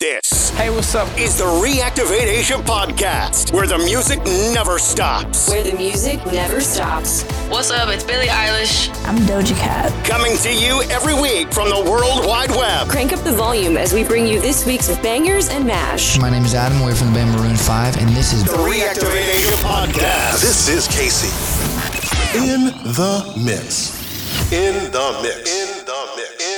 This hey, what's up? is the Reactivate Asia podcast, where the music never stops. where the music never stops. What's up? It's Billie Eilish. I'm Doja Cat. Coming to you every week from the World Wide Web. Crank up the volume as we bring you this week's bangers and mash. My name is Adam. We're from the band Maroon 5, and this is The Reactivate Asia podcast. This is Casey. In the mix. In the mix. In the mix. In the mix.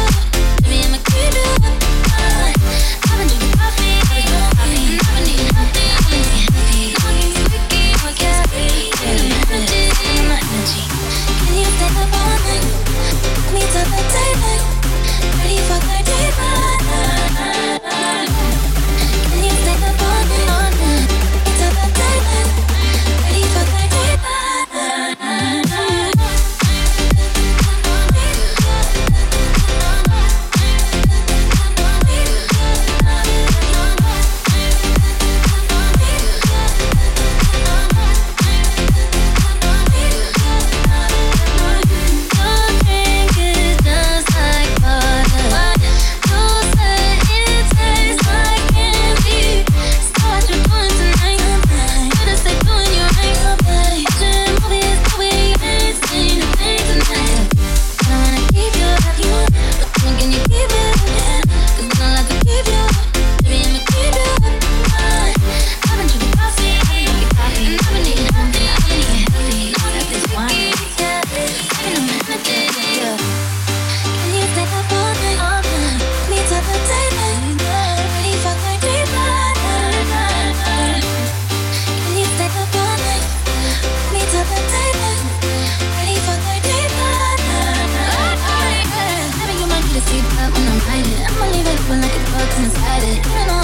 I'm gonna leave it open like a box inside it.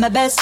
My best.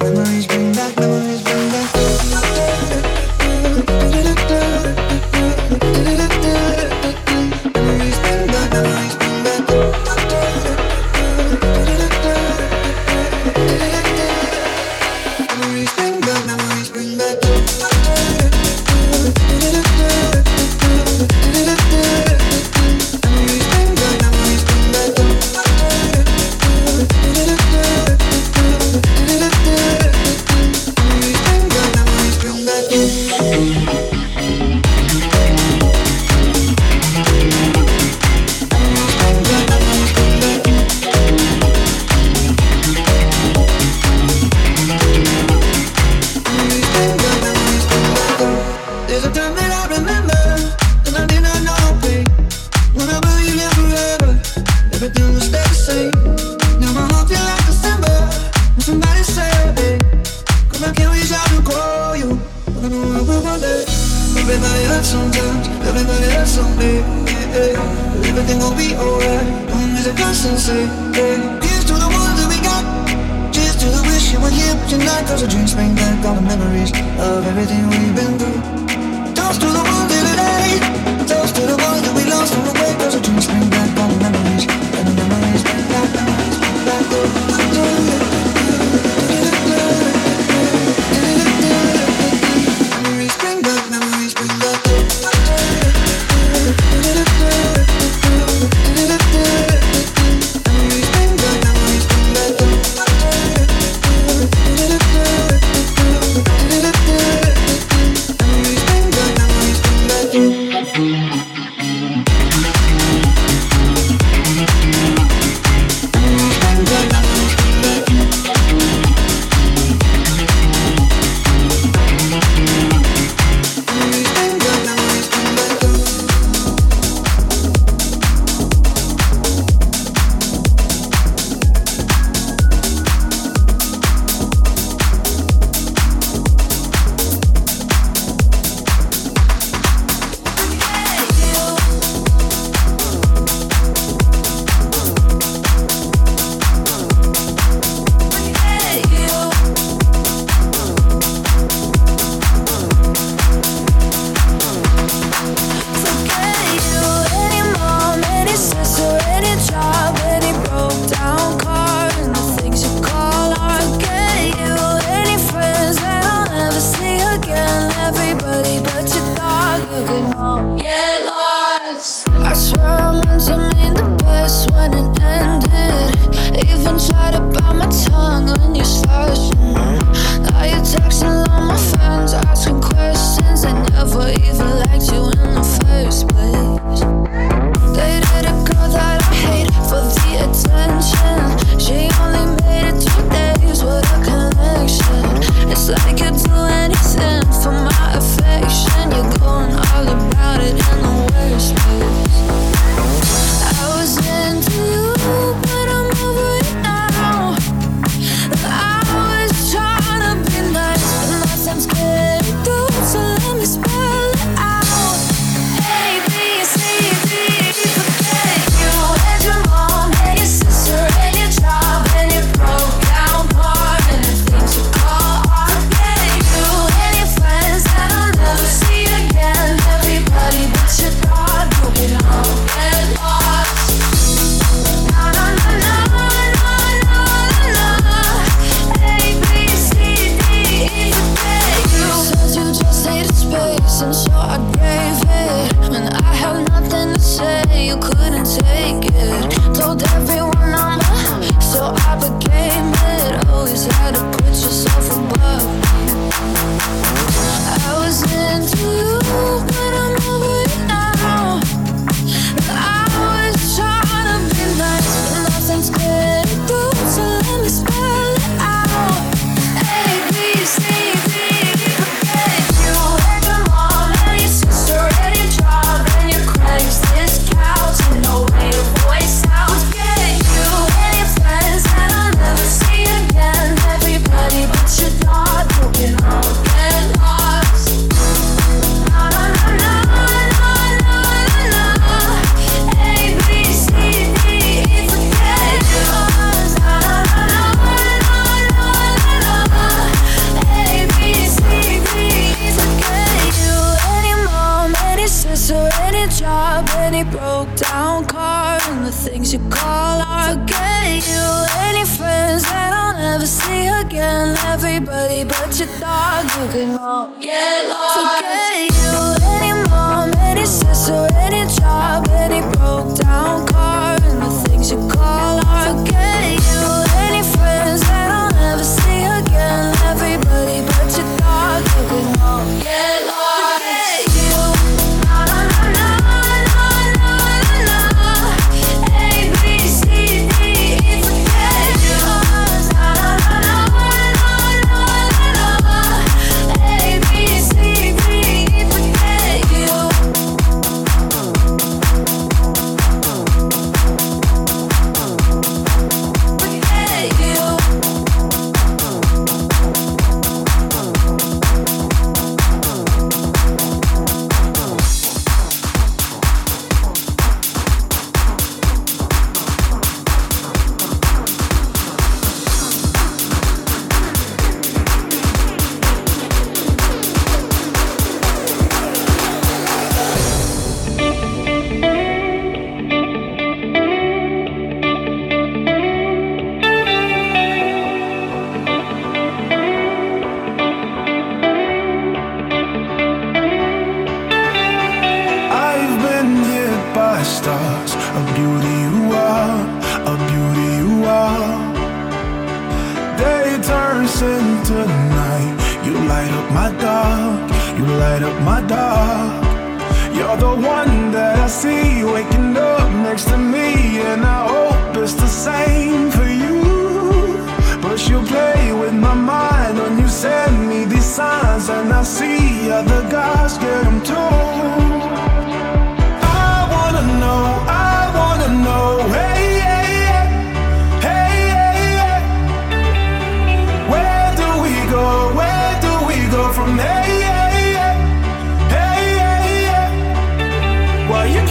Memories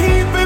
believe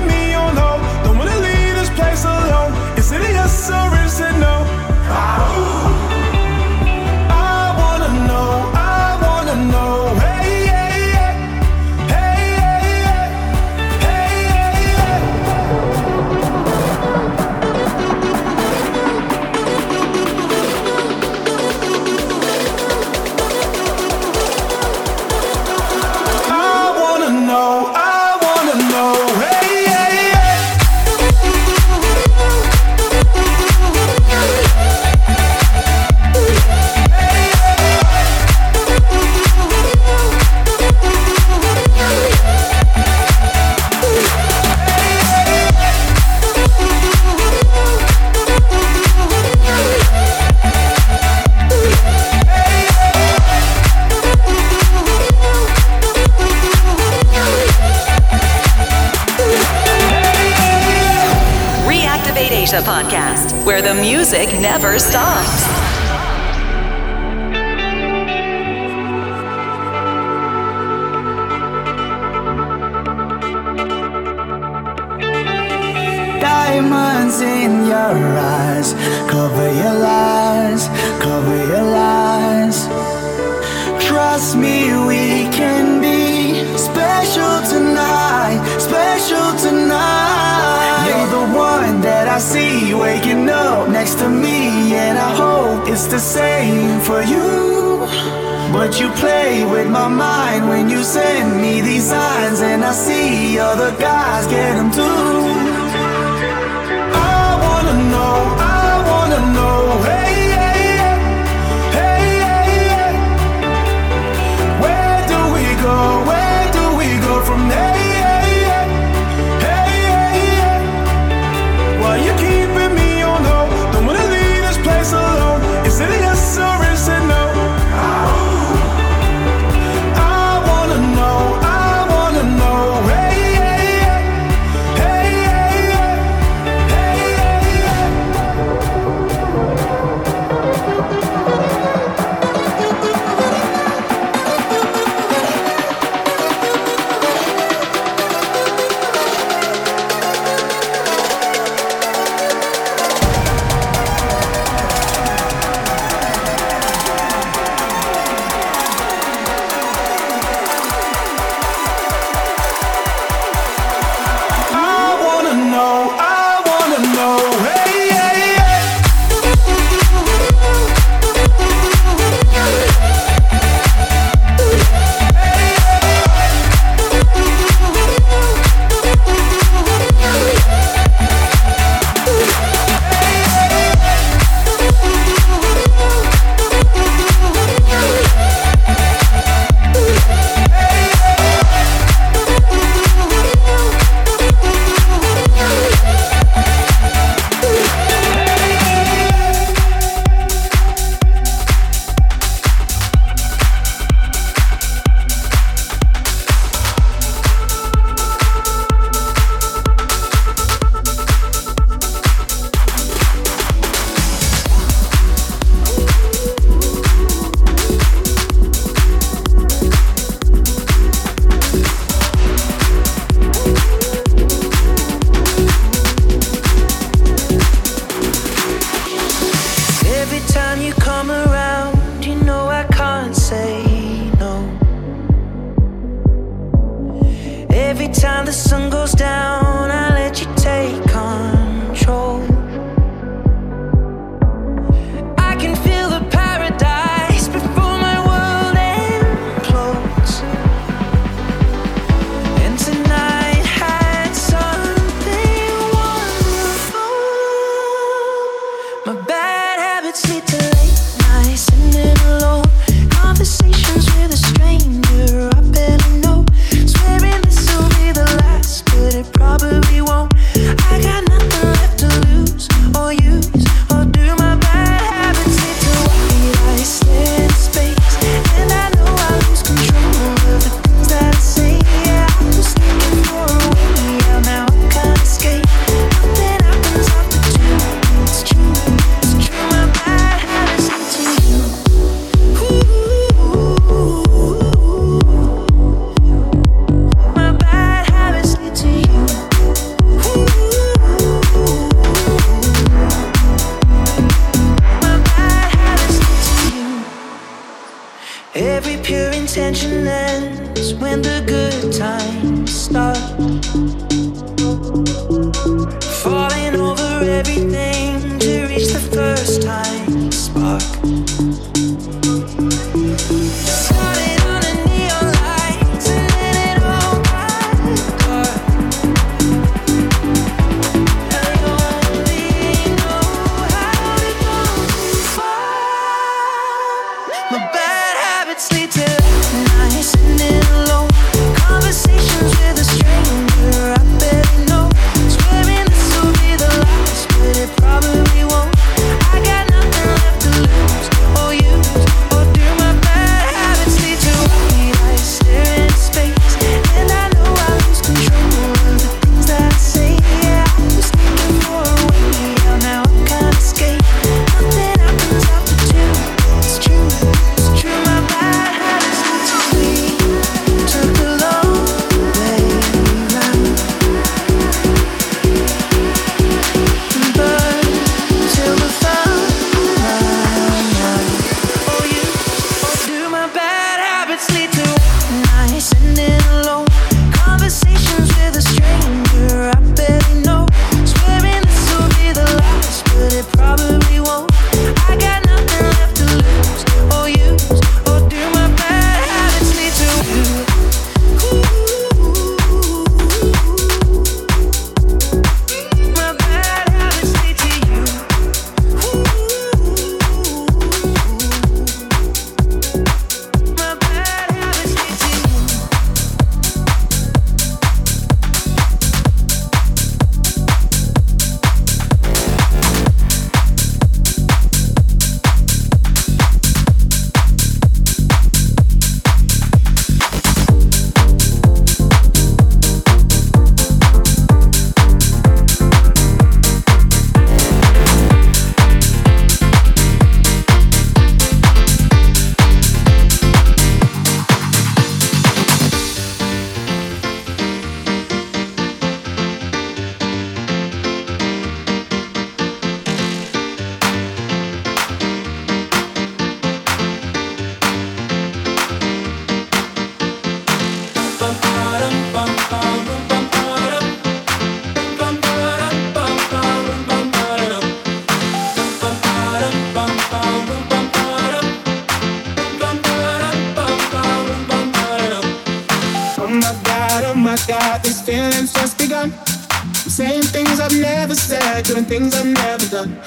doing things I've never done.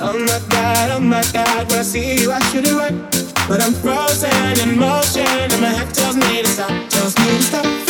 Oh my god, oh my god, when I see you, I should do run. But I'm frozen in motion, and my head tells me to stop, tells me to stop.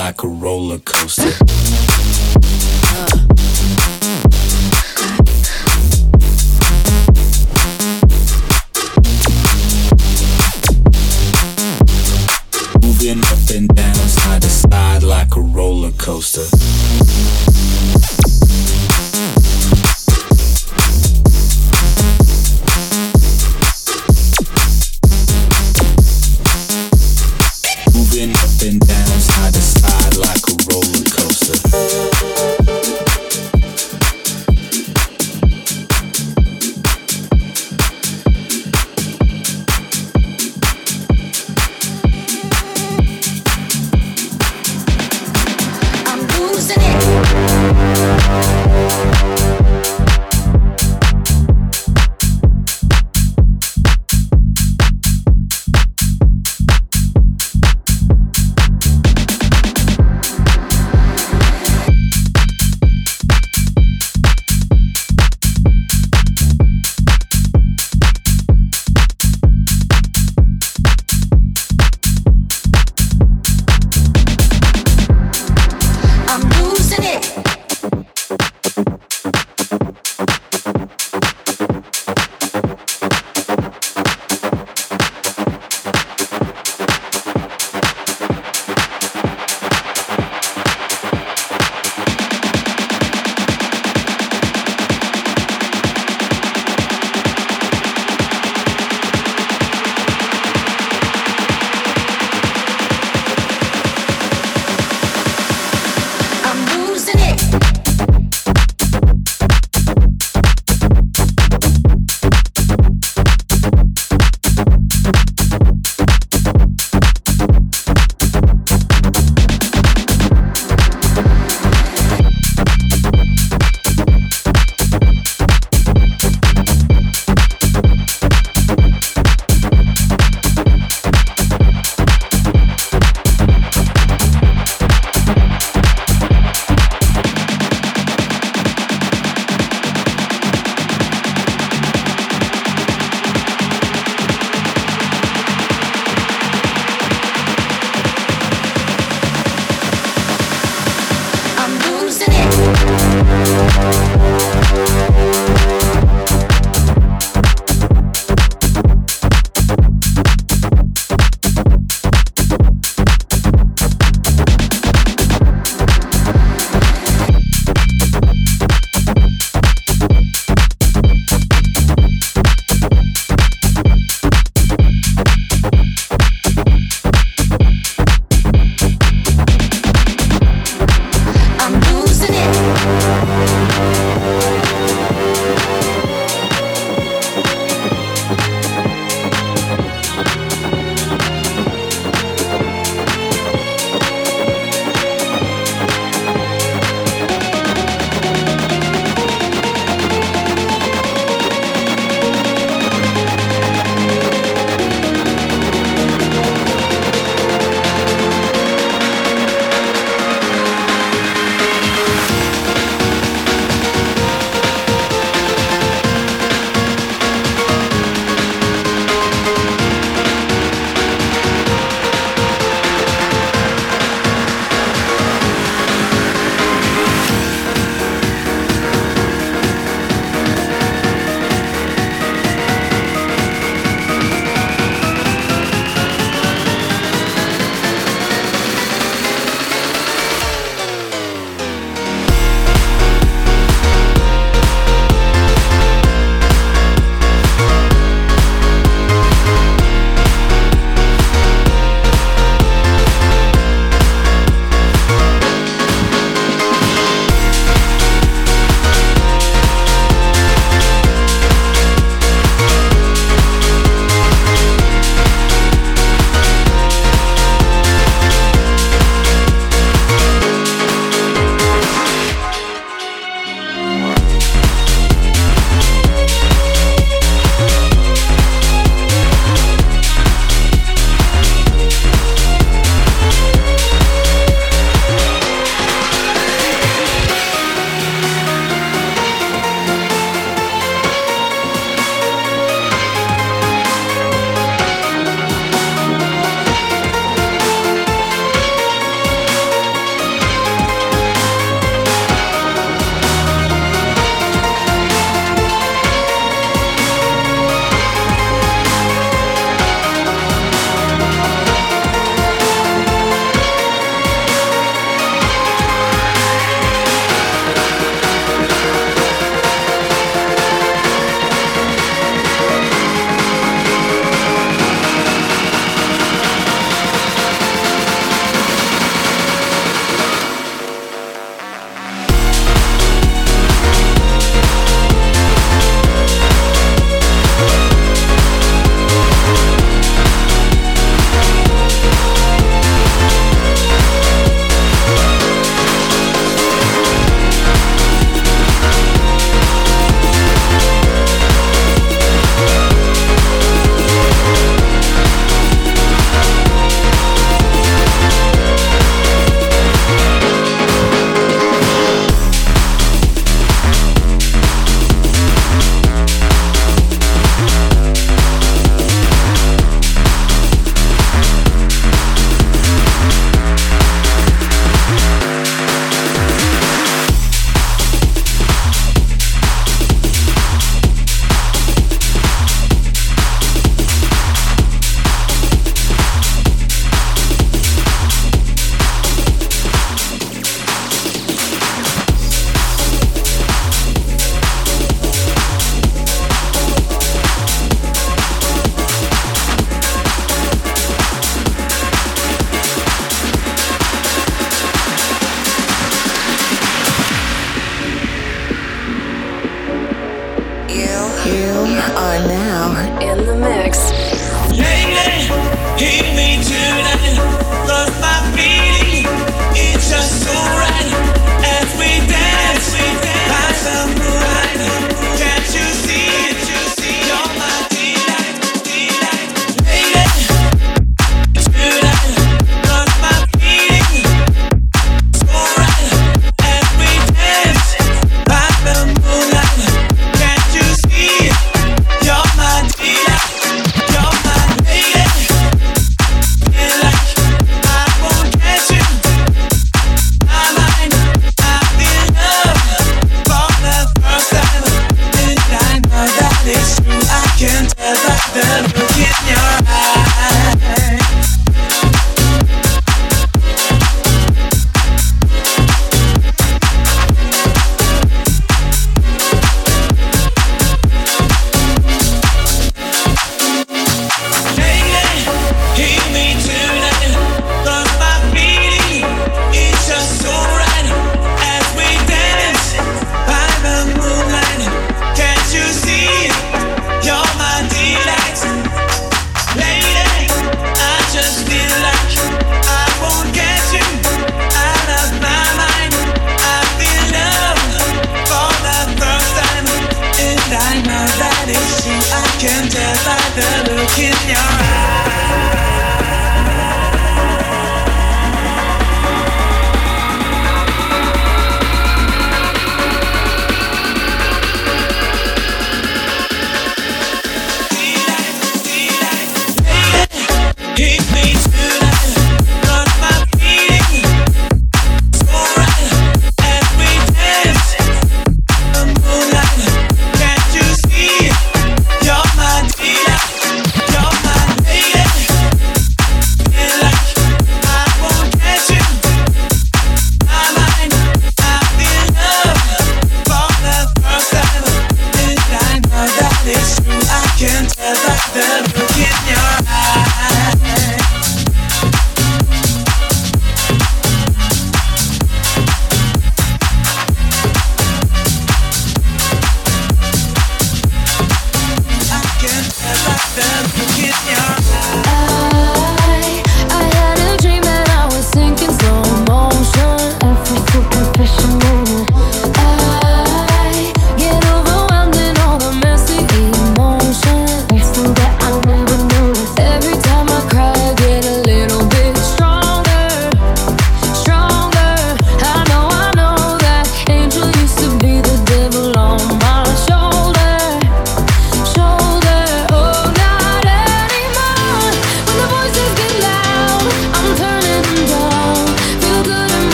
Like a roller coaster.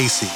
Casey